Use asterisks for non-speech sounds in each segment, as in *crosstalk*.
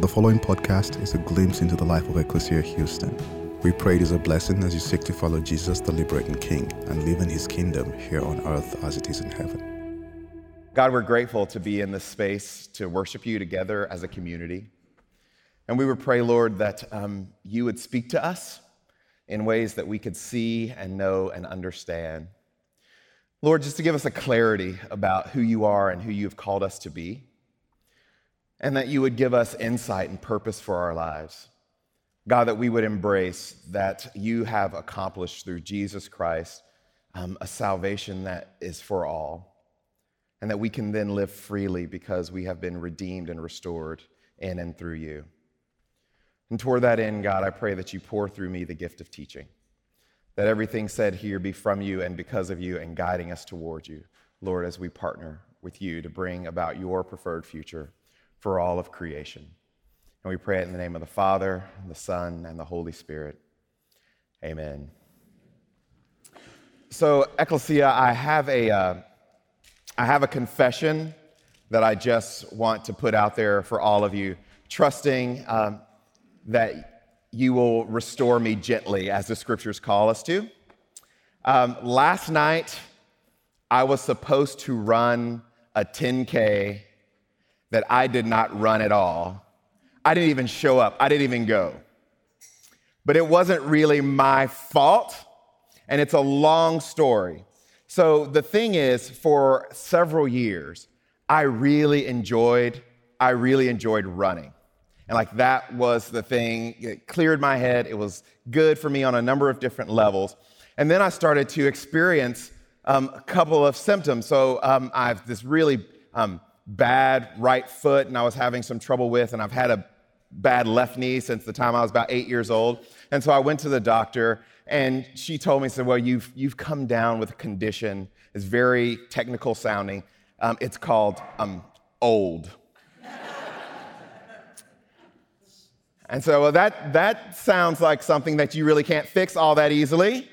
The following podcast is a glimpse into the life of Ecclesia Houston. We pray it is a blessing as you seek to follow Jesus, the liberating King, and live in his kingdom here on earth as it is in heaven. God, we're grateful to be in this space to worship you together as a community. And we would pray, Lord, that um, you would speak to us in ways that we could see and know and understand. Lord, just to give us a clarity about who you are and who you've called us to be and that you would give us insight and purpose for our lives. God, that we would embrace that you have accomplished through Jesus Christ um, a salvation that is for all, and that we can then live freely because we have been redeemed and restored in and through you. And toward that end, God, I pray that you pour through me the gift of teaching, that everything said here be from you and because of you and guiding us toward you, Lord, as we partner with you to bring about your preferred future for all of creation. And we pray it in the name of the Father, the Son, and the Holy Spirit. Amen. So, Ecclesia, I have a, uh, I have a confession that I just want to put out there for all of you, trusting um, that you will restore me gently, as the scriptures call us to. Um, last night, I was supposed to run a 10K that I did not run at all. I didn't even show up, I didn't even go. But it wasn't really my fault, and it's a long story. So the thing is, for several years, I really enjoyed, I really enjoyed running. And like that was the thing, it cleared my head. It was good for me on a number of different levels. And then I started to experience um, a couple of symptoms. So um, I have this really um, bad right foot and I was having some trouble with, and I've had a bad left knee since the time I was about eight years old. And so I went to the doctor, and she told me, said, Well, you've, you've come down with a condition. It's very technical sounding. Um, it's called um, old. and so well, that, that sounds like something that you really can't fix all that easily.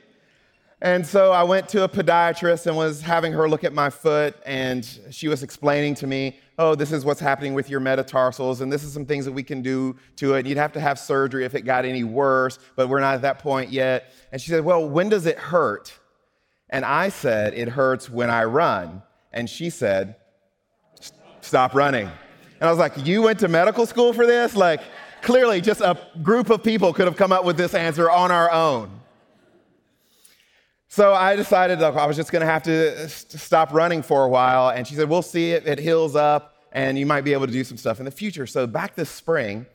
And so I went to a podiatrist and was having her look at my foot, and she was explaining to me, oh, this is what's happening with your metatarsals, and this is some things that we can do to it. You'd have to have surgery if it got any worse, but we're not at that point yet. And she said, well, when does it hurt? And I said, it hurts when I run. And she said, stop running. And I was like, you went to medical school for this? Like, clearly, just a group of people could have come up with this answer on our own. So I decided I was just going to have to stop running for a while. And she said, We'll see if it heals up, and you might be able to do some stuff in the future. So back this spring,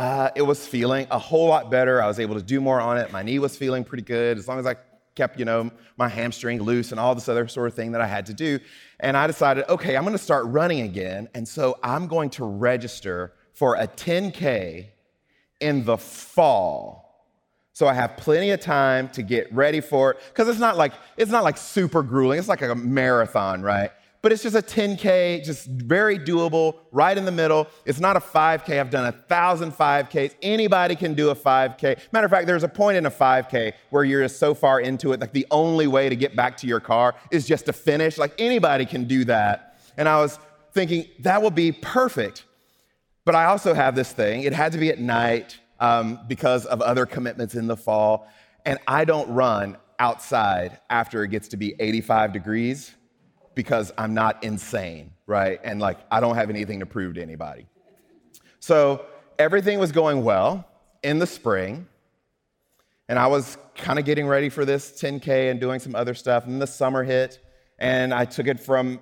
uh, it was feeling a whole lot better. I was able to do more on it. My knee was feeling pretty good as long as I kept, you know, my hamstring loose and all this other sort of thing that I had to do. And I decided, okay, I'm going to start running again. And so I'm going to register for a 10K in the fall so I have plenty of time to get ready for it because it's not like it's not like super grueling. It's like a marathon, right? But it's just a 10K, just very doable, right in the middle. It's not a 5K. I've done a thousand 5Ks. Anybody can do a 5K. Matter of fact, there's a point in a 5K where you're just so far into it, like the only way to get back to your car is just to finish. Like anybody can do that. And I was thinking that will be perfect. But I also have this thing. It had to be at night um, because of other commitments in the fall. And I don't run outside after it gets to be 85 degrees because I'm not insane, right? And like, I don't have anything to prove to anybody. So everything was going well in the spring. And I was kind of getting ready for this 10K and doing some other stuff. And the summer hit, and I took it from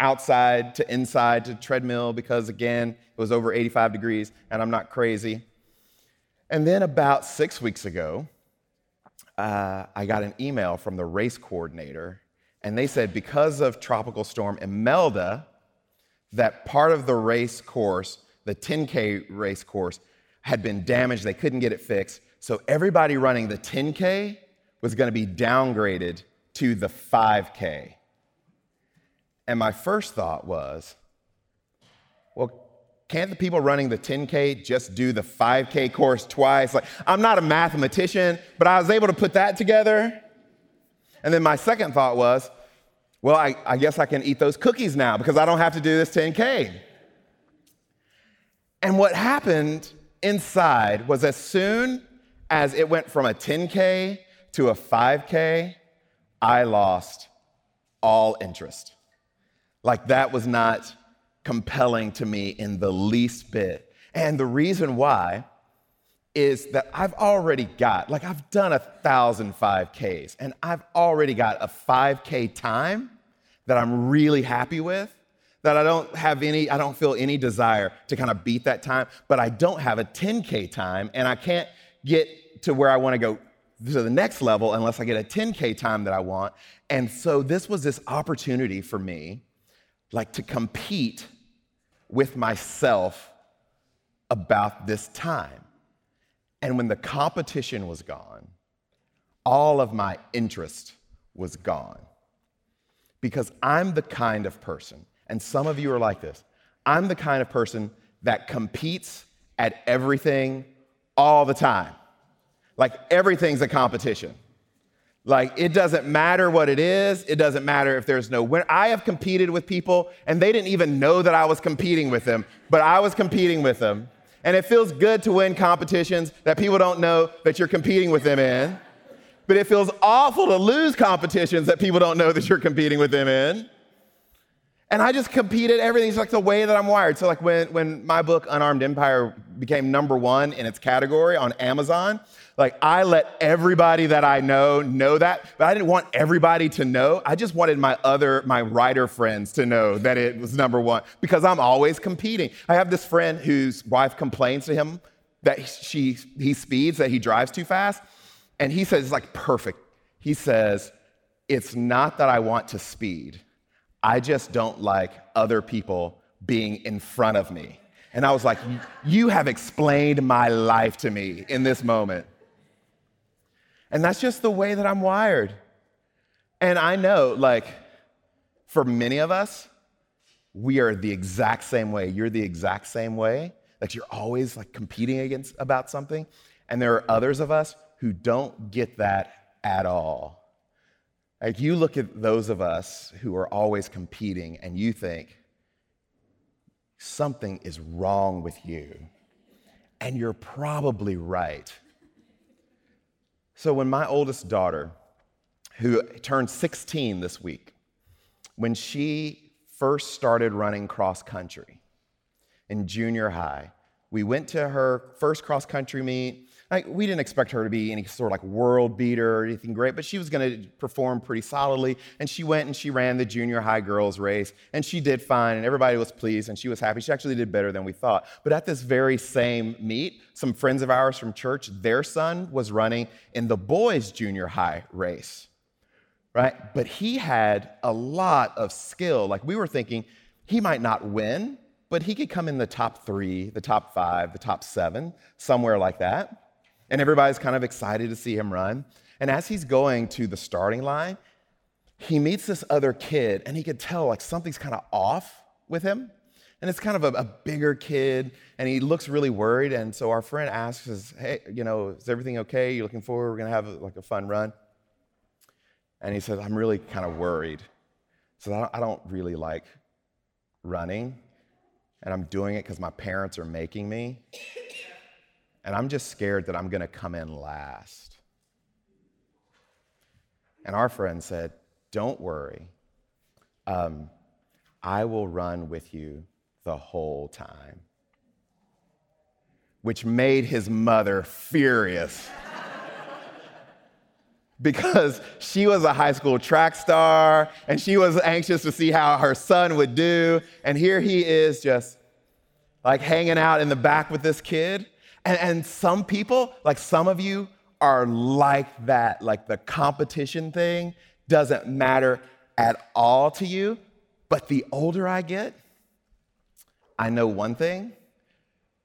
outside to inside to treadmill because, again, it was over 85 degrees, and I'm not crazy. And then about six weeks ago, uh, I got an email from the race coordinator, and they said because of Tropical Storm Imelda, that part of the race course, the 10K race course, had been damaged. They couldn't get it fixed. So everybody running the 10K was going to be downgraded to the 5K. And my first thought was, well, can't the people running the 10K just do the 5K course twice? Like, I'm not a mathematician, but I was able to put that together. And then my second thought was, well, I, I guess I can eat those cookies now because I don't have to do this 10K. And what happened inside was as soon as it went from a 10K to a 5K, I lost all interest. Like that was not compelling to me in the least bit. And the reason why is that I've already got, like, I've done a thousand 5Ks and I've already got a 5K time that I'm really happy with. That I don't have any, I don't feel any desire to kind of beat that time, but I don't have a 10K time and I can't get to where I want to go to the next level unless I get a 10K time that I want. And so this was this opportunity for me, like to compete with myself about this time. And when the competition was gone, all of my interest was gone. Because I'm the kind of person, and some of you are like this, I'm the kind of person that competes at everything all the time. Like everything's a competition. Like it doesn't matter what it is, it doesn't matter if there's no winner. I have competed with people and they didn't even know that I was competing with them, but I was competing with them. And it feels good to win competitions that people don't know that you're competing with them in. But it feels awful to lose competitions that people don't know that you're competing with them in. And I just competed everything. It's like the way that I'm wired. So, like when, when my book, Unarmed Empire, became number one in its category on Amazon, like I let everybody that I know know that, but I didn't want everybody to know. I just wanted my other, my writer friends to know that it was number one because I'm always competing. I have this friend whose wife complains to him that she, he speeds, that he drives too fast. And he says, it's like perfect. He says, it's not that I want to speed. I just don't like other people being in front of me. And I was like, You have explained my life to me in this moment. And that's just the way that I'm wired. And I know, like, for many of us, we are the exact same way. You're the exact same way. Like you're always like competing against about something. And there are others of us who don't get that at all. Like you look at those of us who are always competing and you think, something is wrong with you. And you're probably right. So when my oldest daughter, who turned 16 this week, when she first started running cross country in junior high, we went to her first cross country meet like, we didn't expect her to be any sort of like world beater or anything great, but she was going to perform pretty solidly. And she went and she ran the junior high girls race, and she did fine, and everybody was pleased, and she was happy. She actually did better than we thought. But at this very same meet, some friends of ours from church, their son was running in the boys' junior high race, right? But he had a lot of skill. Like, we were thinking he might not win, but he could come in the top three, the top five, the top seven, somewhere like that. And everybody's kind of excited to see him run. And as he's going to the starting line, he meets this other kid, and he could tell like something's kind of off with him. And it's kind of a, a, bigger kid, and he looks really worried. And so our friend asks us, "Hey, you know, is everything okay? You looking forward? We're gonna have like a fun run." And he says, "I'm really kind of worried. So I I don't really like running, and I'm doing it because my parents are making me." And I'm just scared that I'm going to come in last. And our friend said, Don't worry. Um, I will run with you the whole time. Which made his mother furious. *laughs* because she was a high school track star and she was anxious to see how her son would do. And here he is just like hanging out in the back with this kid. And, and some people, like some of you, are like that. Like the competition thing doesn't matter at all to you. But the older I get, I know one thing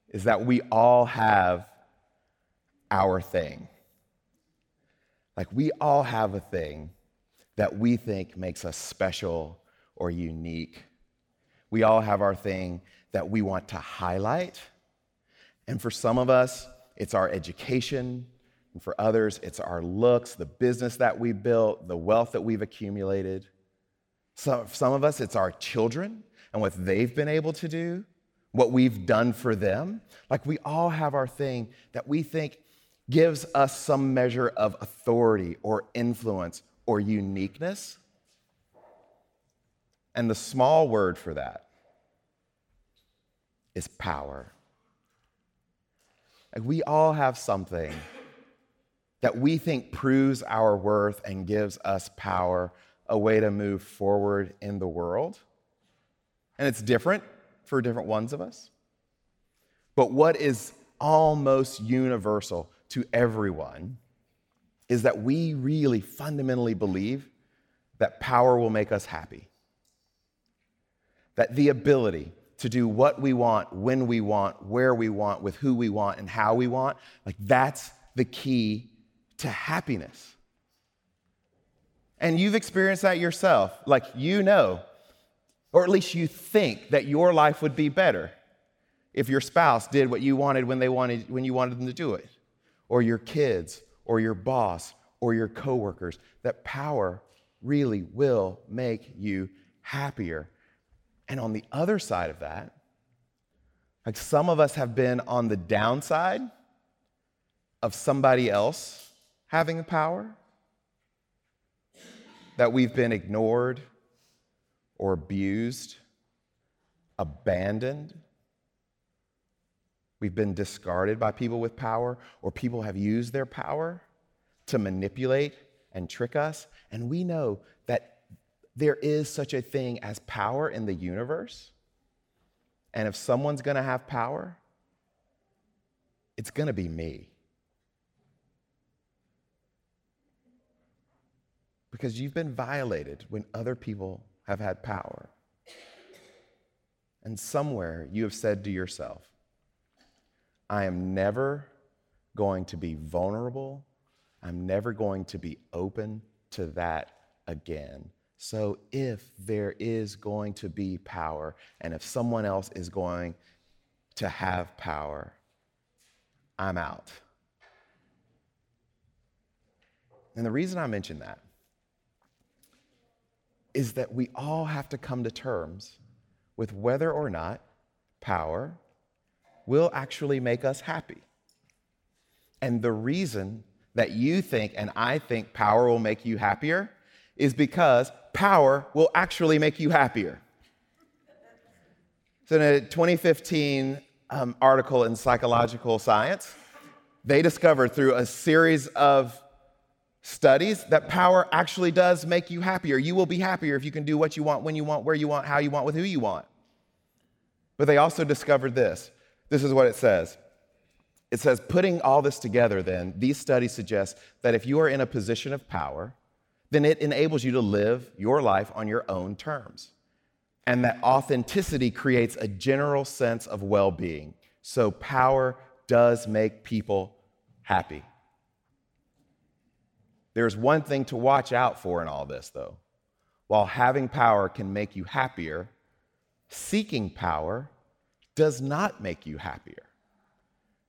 is that we all have our thing. Like we all have a thing that we think makes us special or unique. We all have our thing that we want to highlight and for some of us, it's our education. And for others, it's our looks, the business that we built, the wealth that we've accumulated. So, some of us, it's our children and what they've been able to do, what we've done for them. Like we all have our thing that we think gives us some measure of authority or influence or uniqueness. And the small word for that is power. Like we all have something that we think proves our worth and gives us power, a way to move forward in the world. And it's different for different ones of us. But what is almost universal to everyone is that we really fundamentally believe that power will make us happy. That the ability to do what we want, when we want, where we want, with who we want, and how we want, like that's the key to happiness. And you've experienced that yourself. Like you know, or at least you think that your life would be better if your spouse did what you wanted when they wanted when you wanted them to do it, or your kids, or your boss, or your coworkers. That power really will make you happier. And on the other side of that, like some of us have been on the downside of somebody else having the power, that we've been ignored or abused, abandoned. We've been discarded by people with power, or people have used their power to manipulate and trick us. And we know that there is such a thing as power in the universe. And if someone's gonna have power, it's gonna be me. because you've been violated when other people have had power. And somewhere you have said to yourself, I am never going to be vulnerable. I'm never going to be open to that again. So, if there is going to be power, and if someone else is going to have power, I'm out. And the reason I mention that is that we all have to come to terms with whether or not power will actually make us happy. And the reason that you think and I think power will make you happier is because power will actually make you happier. So, in a 2015 um, article in Psychological Science, they discovered through a series of studies that power actually does make you happier. You will be happier if you can do what you want, when you want, where you want, how you want, with who you want. But they also discovered this. This is what it says. It says, putting all this together, then, these studies suggest that if you are in a position of power, then it enables you to live your life on your own terms. And that authenticity creates a general sense of well being. So, power does make people happy. There's one thing to watch out for in all this, though. While having power can make you happier, seeking power does not make you happier.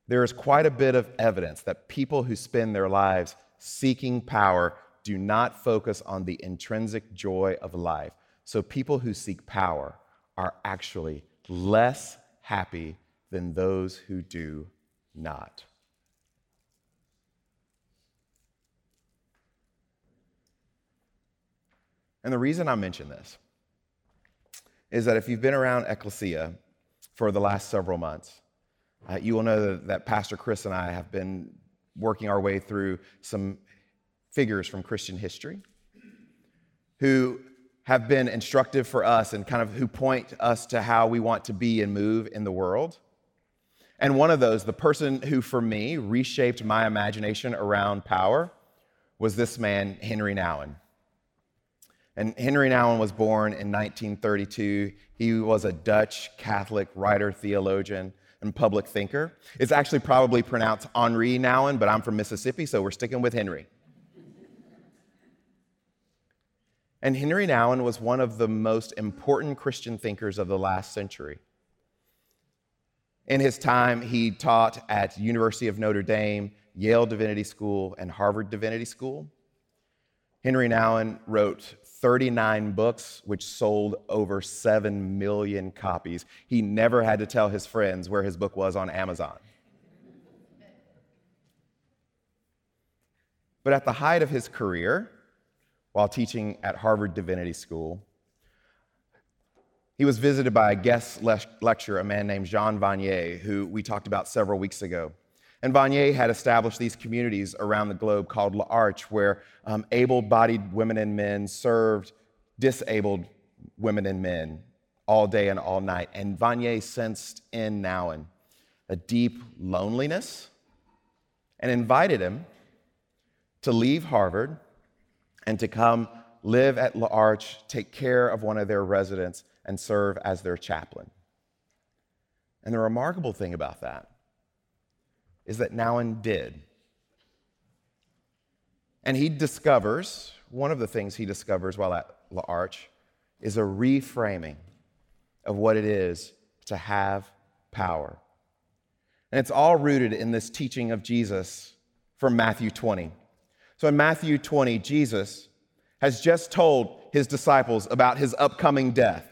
There is quite a bit of evidence that people who spend their lives seeking power do not focus on the intrinsic joy of life. So, people who seek power are actually less happy than those who do not. And the reason I mention this is that if you've been around Ecclesia for the last several months, uh, you will know that, that Pastor Chris and I have been working our way through some figures from Christian history who have been instructive for us and kind of who point us to how we want to be and move in the world. And one of those, the person who for me reshaped my imagination around power, was this man, Henry Nouwen. And Henry Nouwen was born in 1932. He was a Dutch Catholic writer, theologian, and public thinker. It's actually probably pronounced Henri Nouwen, but I'm from Mississippi, so we're sticking with Henry. And Henry Nouwen was one of the most important Christian thinkers of the last century. In his time, he taught at University of Notre Dame, Yale Divinity School, and Harvard Divinity School. Henry Nouwen wrote 39 books, which sold over 7 million copies. He never had to tell his friends where his book was on Amazon. But at the height of his career, while teaching at Harvard Divinity School, he was visited by a guest le- lecturer, a man named Jean Vanier, who we talked about several weeks ago. And Vanier had established these communities around the globe called L'Arche, where um, able bodied women and men served disabled women and men all day and all night. And Vanier sensed in Nouwen a deep loneliness and invited him to leave Harvard and to come live at L'Arche, take care of one of their residents, and serve as their chaplain. And the remarkable thing about that is that Nouwen did. And he discovers, one of the things he discovers while at L'Arche is a reframing of what it is to have power. And it's all rooted in this teaching of Jesus from Matthew 20. So in Matthew 20, Jesus has just told his disciples about his upcoming death.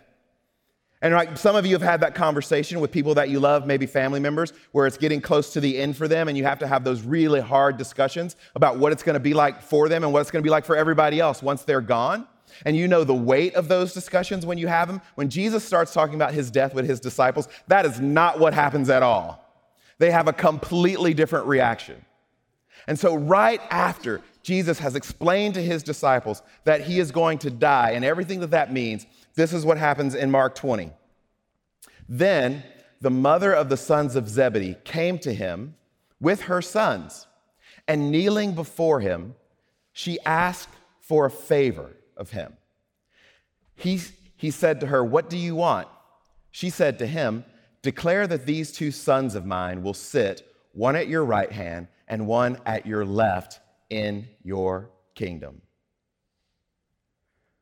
And right, some of you have had that conversation with people that you love, maybe family members, where it's getting close to the end for them, and you have to have those really hard discussions about what it's going to be like for them and what it's going to be like for everybody else once they're gone. And you know the weight of those discussions when you have them. When Jesus starts talking about his death with his disciples, that is not what happens at all. They have a completely different reaction. And so, right after Jesus has explained to his disciples that he is going to die and everything that that means, this is what happens in Mark 20. Then the mother of the sons of Zebedee came to him with her sons, and kneeling before him, she asked for a favor of him. He, he said to her, What do you want? She said to him, Declare that these two sons of mine will sit, one at your right hand and one at your left, in your kingdom.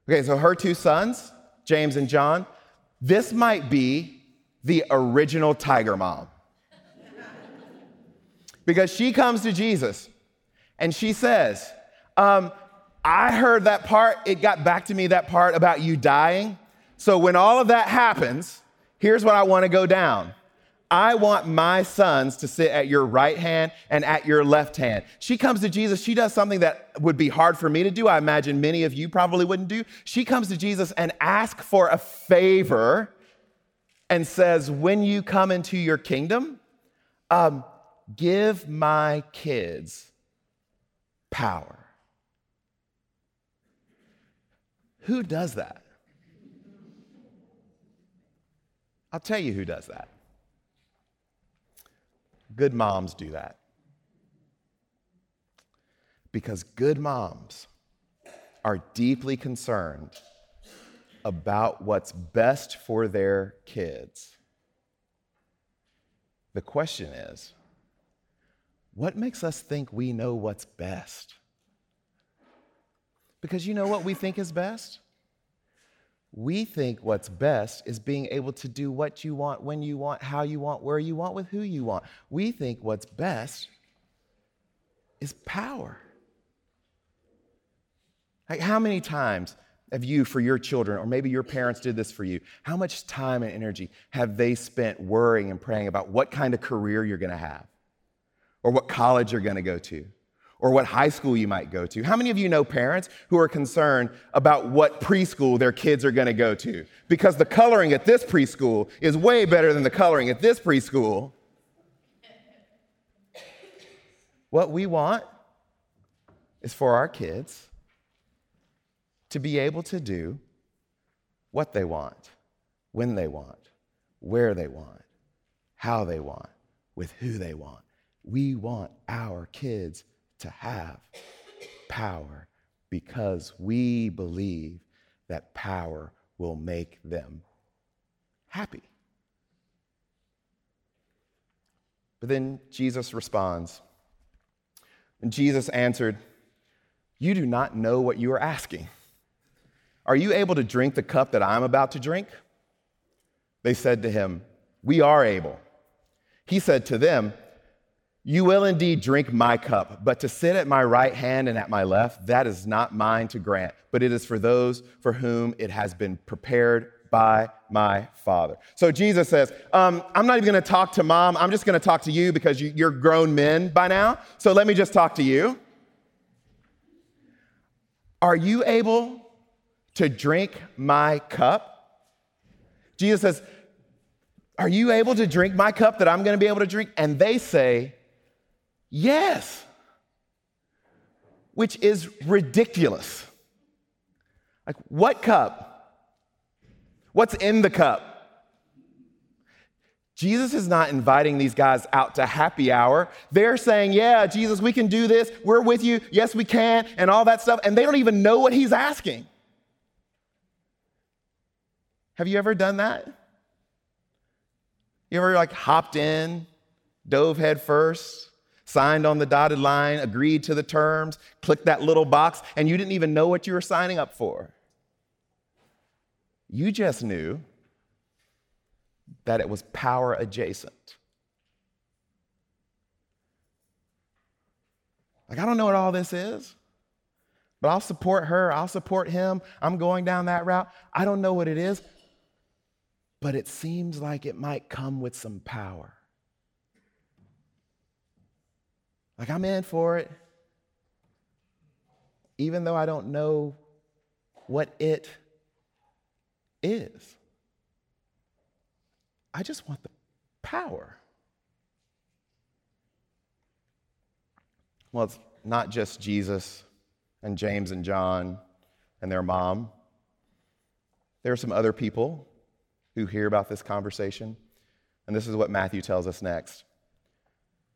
Okay, so her two sons, James and John, this might be the original Tiger Mom. because she comes to Jesus and she says, um, I heard that part, it got back to me that part about you dying. So when all of that happens, here's what I want to go down. I want my sons to sit at your right hand and at your left hand. She comes to Jesus. She does something that would be hard for me to do. I imagine many of you probably wouldn't do. She comes to Jesus and asks for a favor and says, When you come into your kingdom, um, give my kids power. Who does that? I'll tell you who does that. Good moms do that. Because good moms are deeply concerned about what's best for their kids. The question is what makes us think we know what's best? Because you know what we think is best? We think what's best is being able to do what you want, when you want, how you want, where you want, with who you want. We think what's best is power. Like, how many times have you, for your children, or maybe your parents did this for you, how much time and energy have they spent worrying and praying about what kind of career you're gonna have, or what college you're gonna go to? Or what high school you might go to. How many of you know parents who are concerned about what preschool their kids are going to go to? Because the coloring at this preschool is way better than the coloring at this preschool. What we want is for our kids to be able to do what they want, when they want, where they want, how they want, with who they want. We want our kids to have power because we believe that power will make them happy. But then Jesus responds, and Jesus answered, You do not know what you are asking. Are you able to drink the cup that I'm about to drink? They said to him, We are able. He said to them, You will indeed drink my cup, but to sit at my right hand and at my left, that is not mine to grant, but it is for those for whom it has been prepared by my Father. So Jesus says, um, I'm not even to talk to mom. I'm just to talk to you because you, you're grown men by now. So let me just talk to you. Are you able to drink my cup? Jesus says, Are you able to drink my cup that I'm to be able to drink? And they say, Yes, which is ridiculous. Like, what cup? What's in the cup? Jesus is not inviting these guys out to happy hour. They're saying, Yeah, Jesus, we can do this. We're with you. Yes, we can, and all that stuff. And they don't even know what he's asking. Have you ever done that? You ever like hopped in, dove head first, signed on the dotted line, agreed to the terms, clicked that little box, and you didn't even know what you were signing up for. You just knew that it was power adjacent. Like, I don't know what all this is, but I'll support her, I'll support him. I'm going down that route. I don't know what it is, but it seems like it might come with some power. Like, I'm in for it, even though I don't know what it is. I just want the power. Well, it's not just Jesus and James and John and their mom. There are some other people who hear about this conversation, and this is what Matthew tells us next.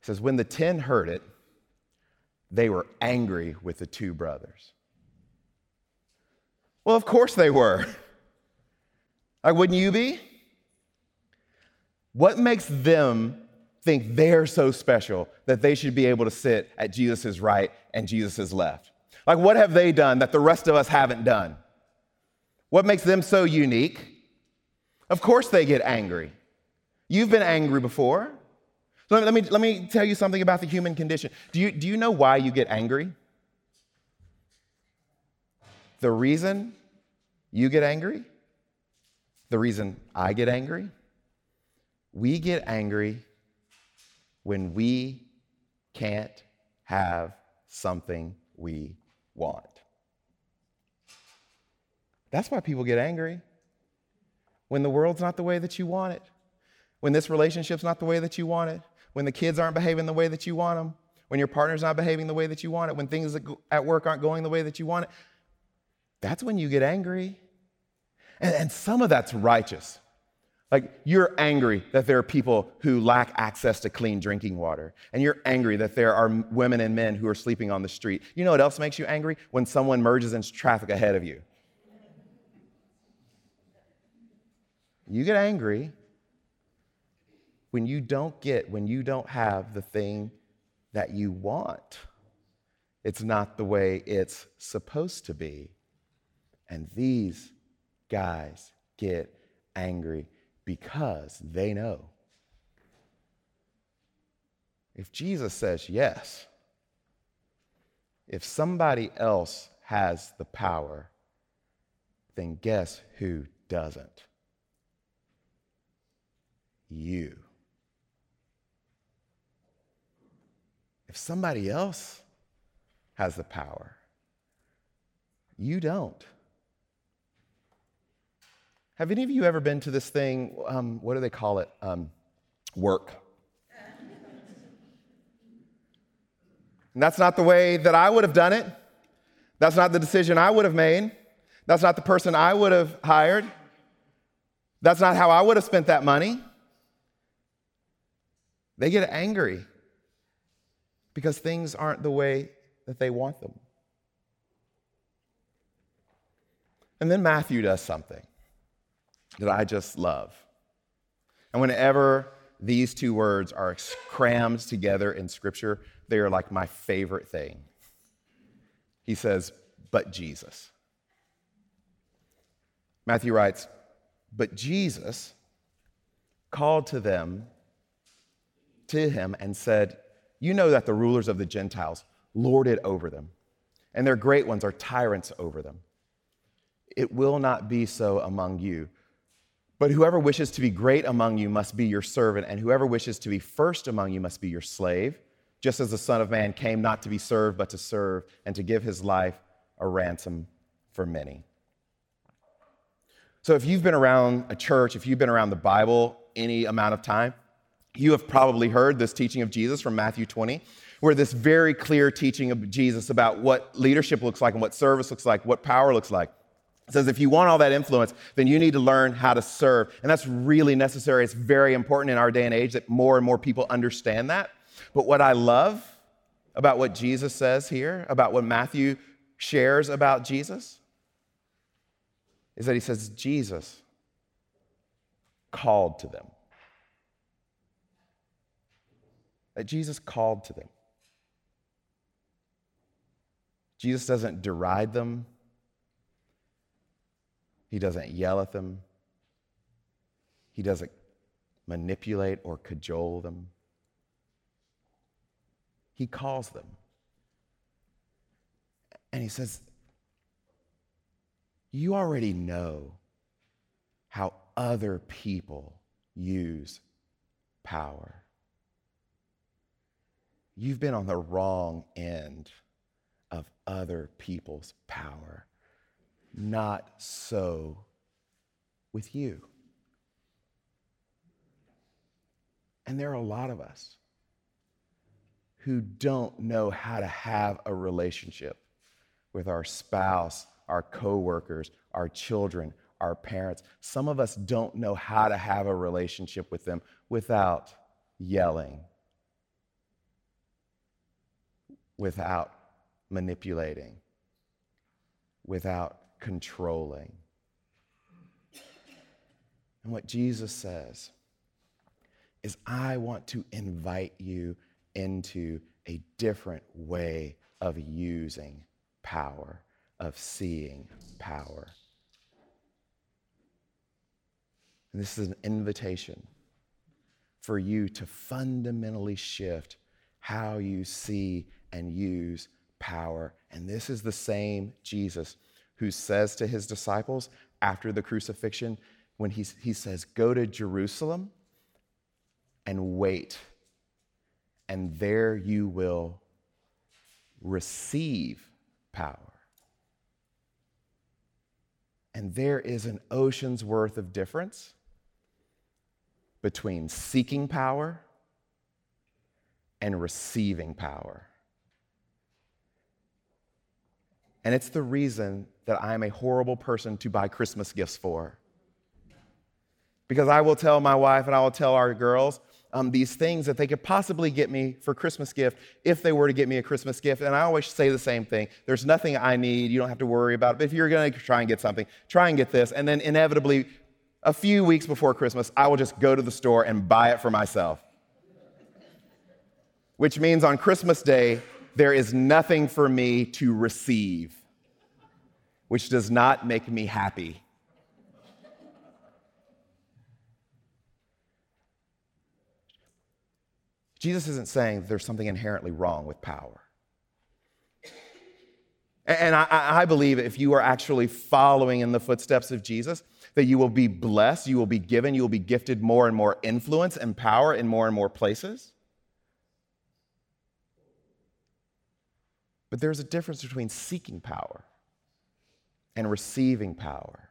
He says, When the ten heard it, they were angry with the two brothers. Well, of course they were. *laughs* Like, wouldn't you be? What makes them think they're so special that they should be able to sit at Jesus' right and Jesus' left? Like, what have they done that the rest of us haven't done? What makes them so unique? Of course, they get angry. You've been angry before. So let me, let me tell you something about the human condition. Do you, do you know why you get angry? The reason you get angry, the reason I get angry, we get angry when we can't have something we want. That's why people get angry. When the world's not the way that you want it, when this relationship's not the way that you want it, when the kids aren't behaving the way that you want them, when your partner's not behaving the way that you want it, when things at work aren't going the way that you want it, that's when you get angry. And, and some of that's righteous. Like you're angry that there are people who lack access to clean drinking water. And you're angry that there are women and men who are sleeping on the street. You know what else makes you angry? When someone merges into traffic ahead of you. You get angry when you don't get, when you don't have the thing that you want. It's not the way it's supposed to be. And these guys get angry because they know. If Jesus says yes, if somebody else has the power, then guess who doesn't? You. If somebody else has the power, you don't. Have any of you ever been to this thing? Um, what do they call it? Um, work. and that's not the way that I would have done it. That's not the decision I would have made. That's not the person I would have hired. That's not how I would have spent that money. They get angry because things aren't the way that they want them. And then Matthew does something that I just love. And whenever these two words are crammed together in Scripture, they are like my favorite thing. He says, But Jesus. Matthew writes, But Jesus called to them, to him, and said, You know that the rulers of the Gentiles lord it over them, and their great ones are tyrants over them. It will not be so among you. But whoever wishes to be great among you must be your servant, and whoever wishes to be first among you must be your slave, just as the Son of Man came not to be served, but to serve, and to give his life a ransom for many. So, if you've been around a church, if you've been around the Bible any amount of time, you have probably heard this teaching of Jesus from Matthew 20, where this very clear teaching of Jesus about what leadership looks like and what service looks like, what power looks like. It says if you want all that influence, then you need to learn how to serve. And that's really necessary. It's very important in our day and age that more and more people understand that. But what I love about what Jesus says here, about what Matthew shares about Jesus, is that he says Jesus called to them. That Jesus called to them. Jesus doesn't deride them. He doesn't yell at them. He doesn't manipulate or cajole them. He calls them. And he says, You already know how other people use power. You've been on the wrong end of other people's power. Not so with you. And there are a lot of us who don't know how to have a relationship with our spouse, our coworkers, our children, our parents. Some of us don't know how to have a relationship with them without yelling, without manipulating, without controlling. And what Jesus says is, I want to invite you into a different way of using power, of seeing power. And this is an invitation for you to fundamentally shift how you see and use power. And this is the same Jesus who says to his disciples after the crucifixion, when he, he says, Go to Jerusalem and wait, and there you will receive power. And there is an ocean's worth of difference between seeking power and receiving power. And it's the reason that I am a horrible person to buy Christmas gifts for. Because I will tell my wife and I will tell our girls um, these things that they could possibly get me for Christmas gift if they were to get me a Christmas gift. And I always say the same thing there's nothing I need. You don't have to worry about it. But if you're going to try and get something, try and get this. And then inevitably, a few weeks before Christmas, I will just go to the store and buy it for myself. Which means on Christmas Day, there is nothing for me to receive, which does not make me happy. Jesus isn't saying there's something inherently wrong with power. And I, I, believe if you are actually following in the footsteps of Jesus, that you will be blessed, you will be given, you will be gifted more and more influence and power in more and more places. But there's a difference between seeking power and receiving power.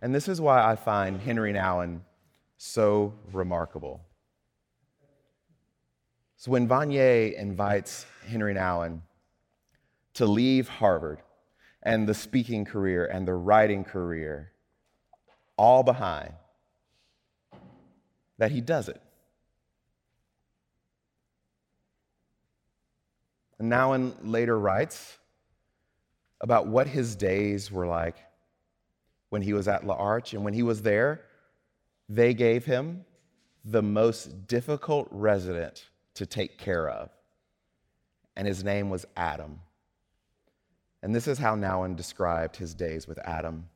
And this is why I find Henry Nouwen so remarkable. So when Vanier invites Henry Nouwen to leave Harvard and the speaking career and the writing career all behind, that he does it. Nouwen later writes about what his days were like when he was at L'Arche. And when he was there, they gave him the most difficult resident to take care of. And his name was Adam. And this is how Nouwen described his days with Adam.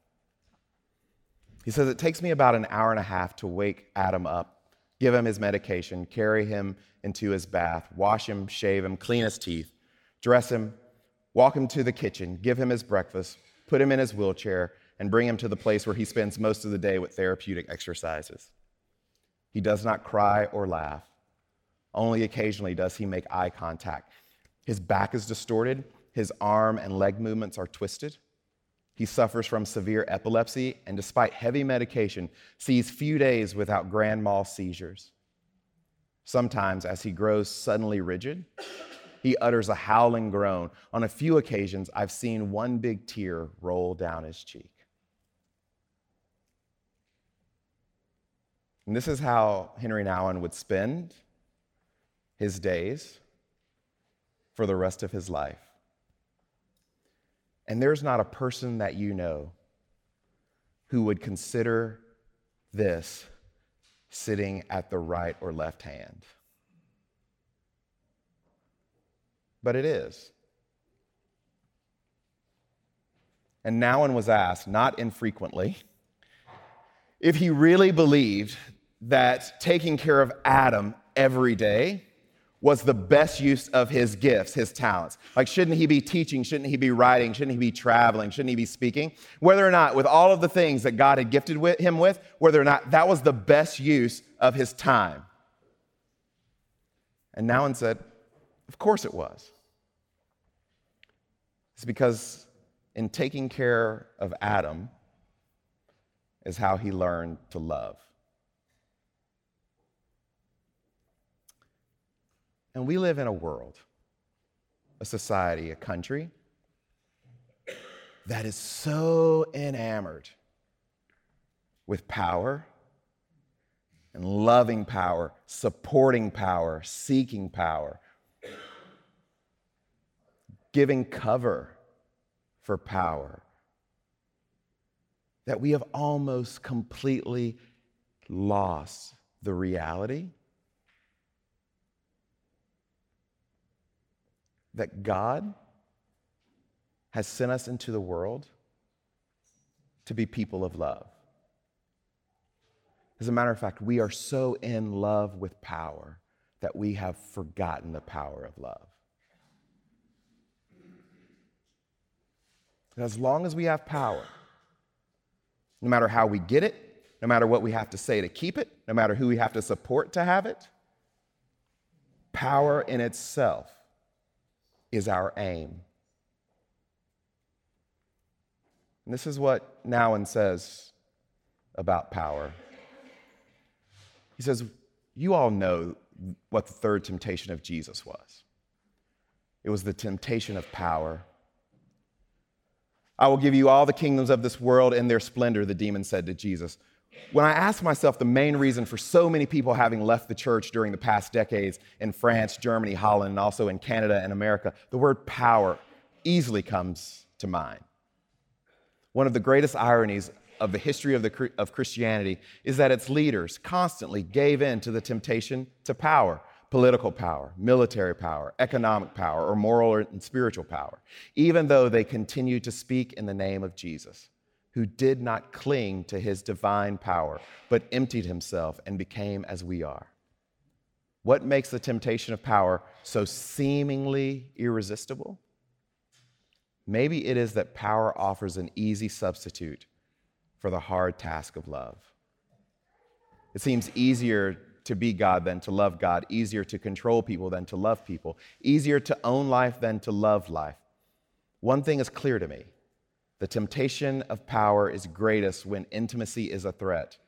He says, It takes me about an hour and a half to wake Adam up give him his medication, carry him into his bath, wash him, shave him, clean his teeth, dress him, walk him to the kitchen, give him his breakfast, put him in his wheelchair, and bring him to the place where he spends most of the day with therapeutic exercises. He does not cry or laugh. Only occasionally does he make eye contact. His back is distorted, his arm and leg movements are twisted. He suffers from severe epilepsy and, despite heavy medication, sees few days without grand mal seizures. Sometimes, as he grows suddenly rigid, he utters a howling groan. On a few occasions, I've seen one big tear roll down his cheek. And this is how Henri Nouwen would spend his days for the rest of his life. And there's not a person that you know who would consider this sitting at the right or left hand. But it is. And Nouwen was asked, not infrequently, if he really believed that taking care of Adam every day was the best use of his gifts, his talents. Like, shouldn't he be teaching? Shouldn't he be writing? Shouldn't he be traveling? Shouldn't he be speaking? Whether or not, with all of the things that God had gifted with him with, whether or not that was the best use of his time. And Nouwen said, Of course it was. It's because in taking care of Adam is how he learned to love. And we live in a world, a society, a country that is so enamored with power and loving power, supporting power, seeking power, giving cover for power, that we have almost completely lost the reality that God has sent us into the world to be people of love. As a matter of fact, we are so in love with power that we have forgotten the power of love. As long as we have power, no matter how we get it, no matter what we have to say to keep it, no matter who we have to support to have it, power in itself is our aim. And this is what Nouwen says about power. He says, You all know what the third temptation of Jesus was it was the temptation of power. I will give you all the kingdoms of this world and their splendor, the demon said to Jesus. When I ask myself the main reason for so many people having left the church during the past decades in France, Germany, Holland, and also in Canada and America, the word power easily comes to mind. One of the greatest ironies of the history of, the, of Christianity is that its leaders constantly gave in to the temptation to power political power, military power, economic power, or moral and spiritual power, even though they continued to speak in the name of Jesus who did not cling to his divine power, but emptied himself and became as we are. What makes the temptation of power so seemingly irresistible? Maybe it is that power offers an easy substitute for the hard task of love. It seems easier to be God than to love God, easier to control people than to love people, easier to own life than to love life. One thing is clear to me the temptation of power is greatest when intimacy is a threat.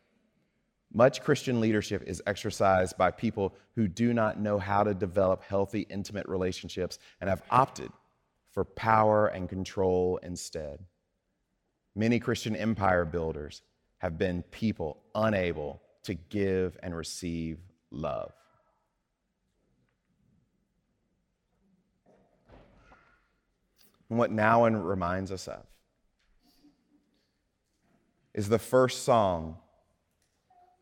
Much Christian leadership is exercised by people who do not know how to develop healthy, intimate relationships and have opted for power and control instead. Many Christian empire builders have been people unable to give and receive love. And what Nouwen reminds us of is the first song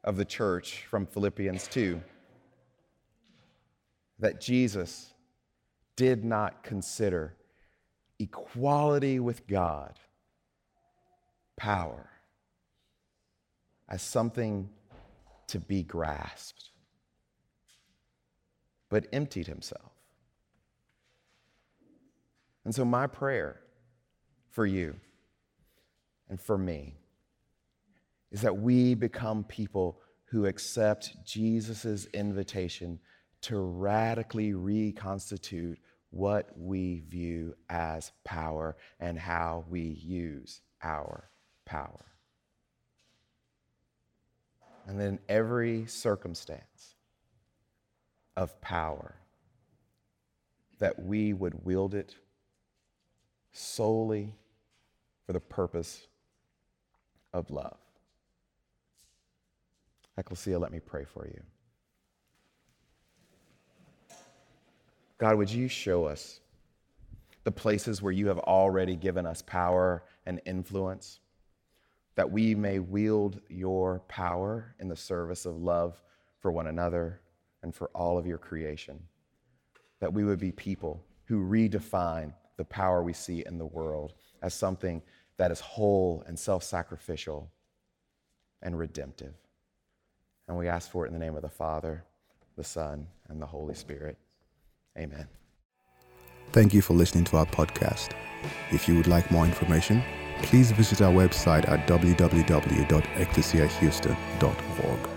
of the church from Philippians 2 that Jesus did not consider equality with God, power, as something to be grasped, but emptied himself. And so, my prayer for you and for me is that we become people who accept Jesus' invitation to radically reconstitute what we view as power and how we use our power. And then every circumstance of power, that we would wield it solely for the purpose of love. Ecclesia, let me pray for you. God, would you show us the places where you have already given us power and influence, that we may wield your power in the service of love for one another and for all of your creation, that we would be people who redefine the power we see in the world as something that is whole and self sacrificial and redemptive. And we ask for it in the name of the Father, the Son, and the Holy Spirit. Amen. Thank you for listening to our podcast. If you would like more information, please visit our website at www.ecclesiahouston.org.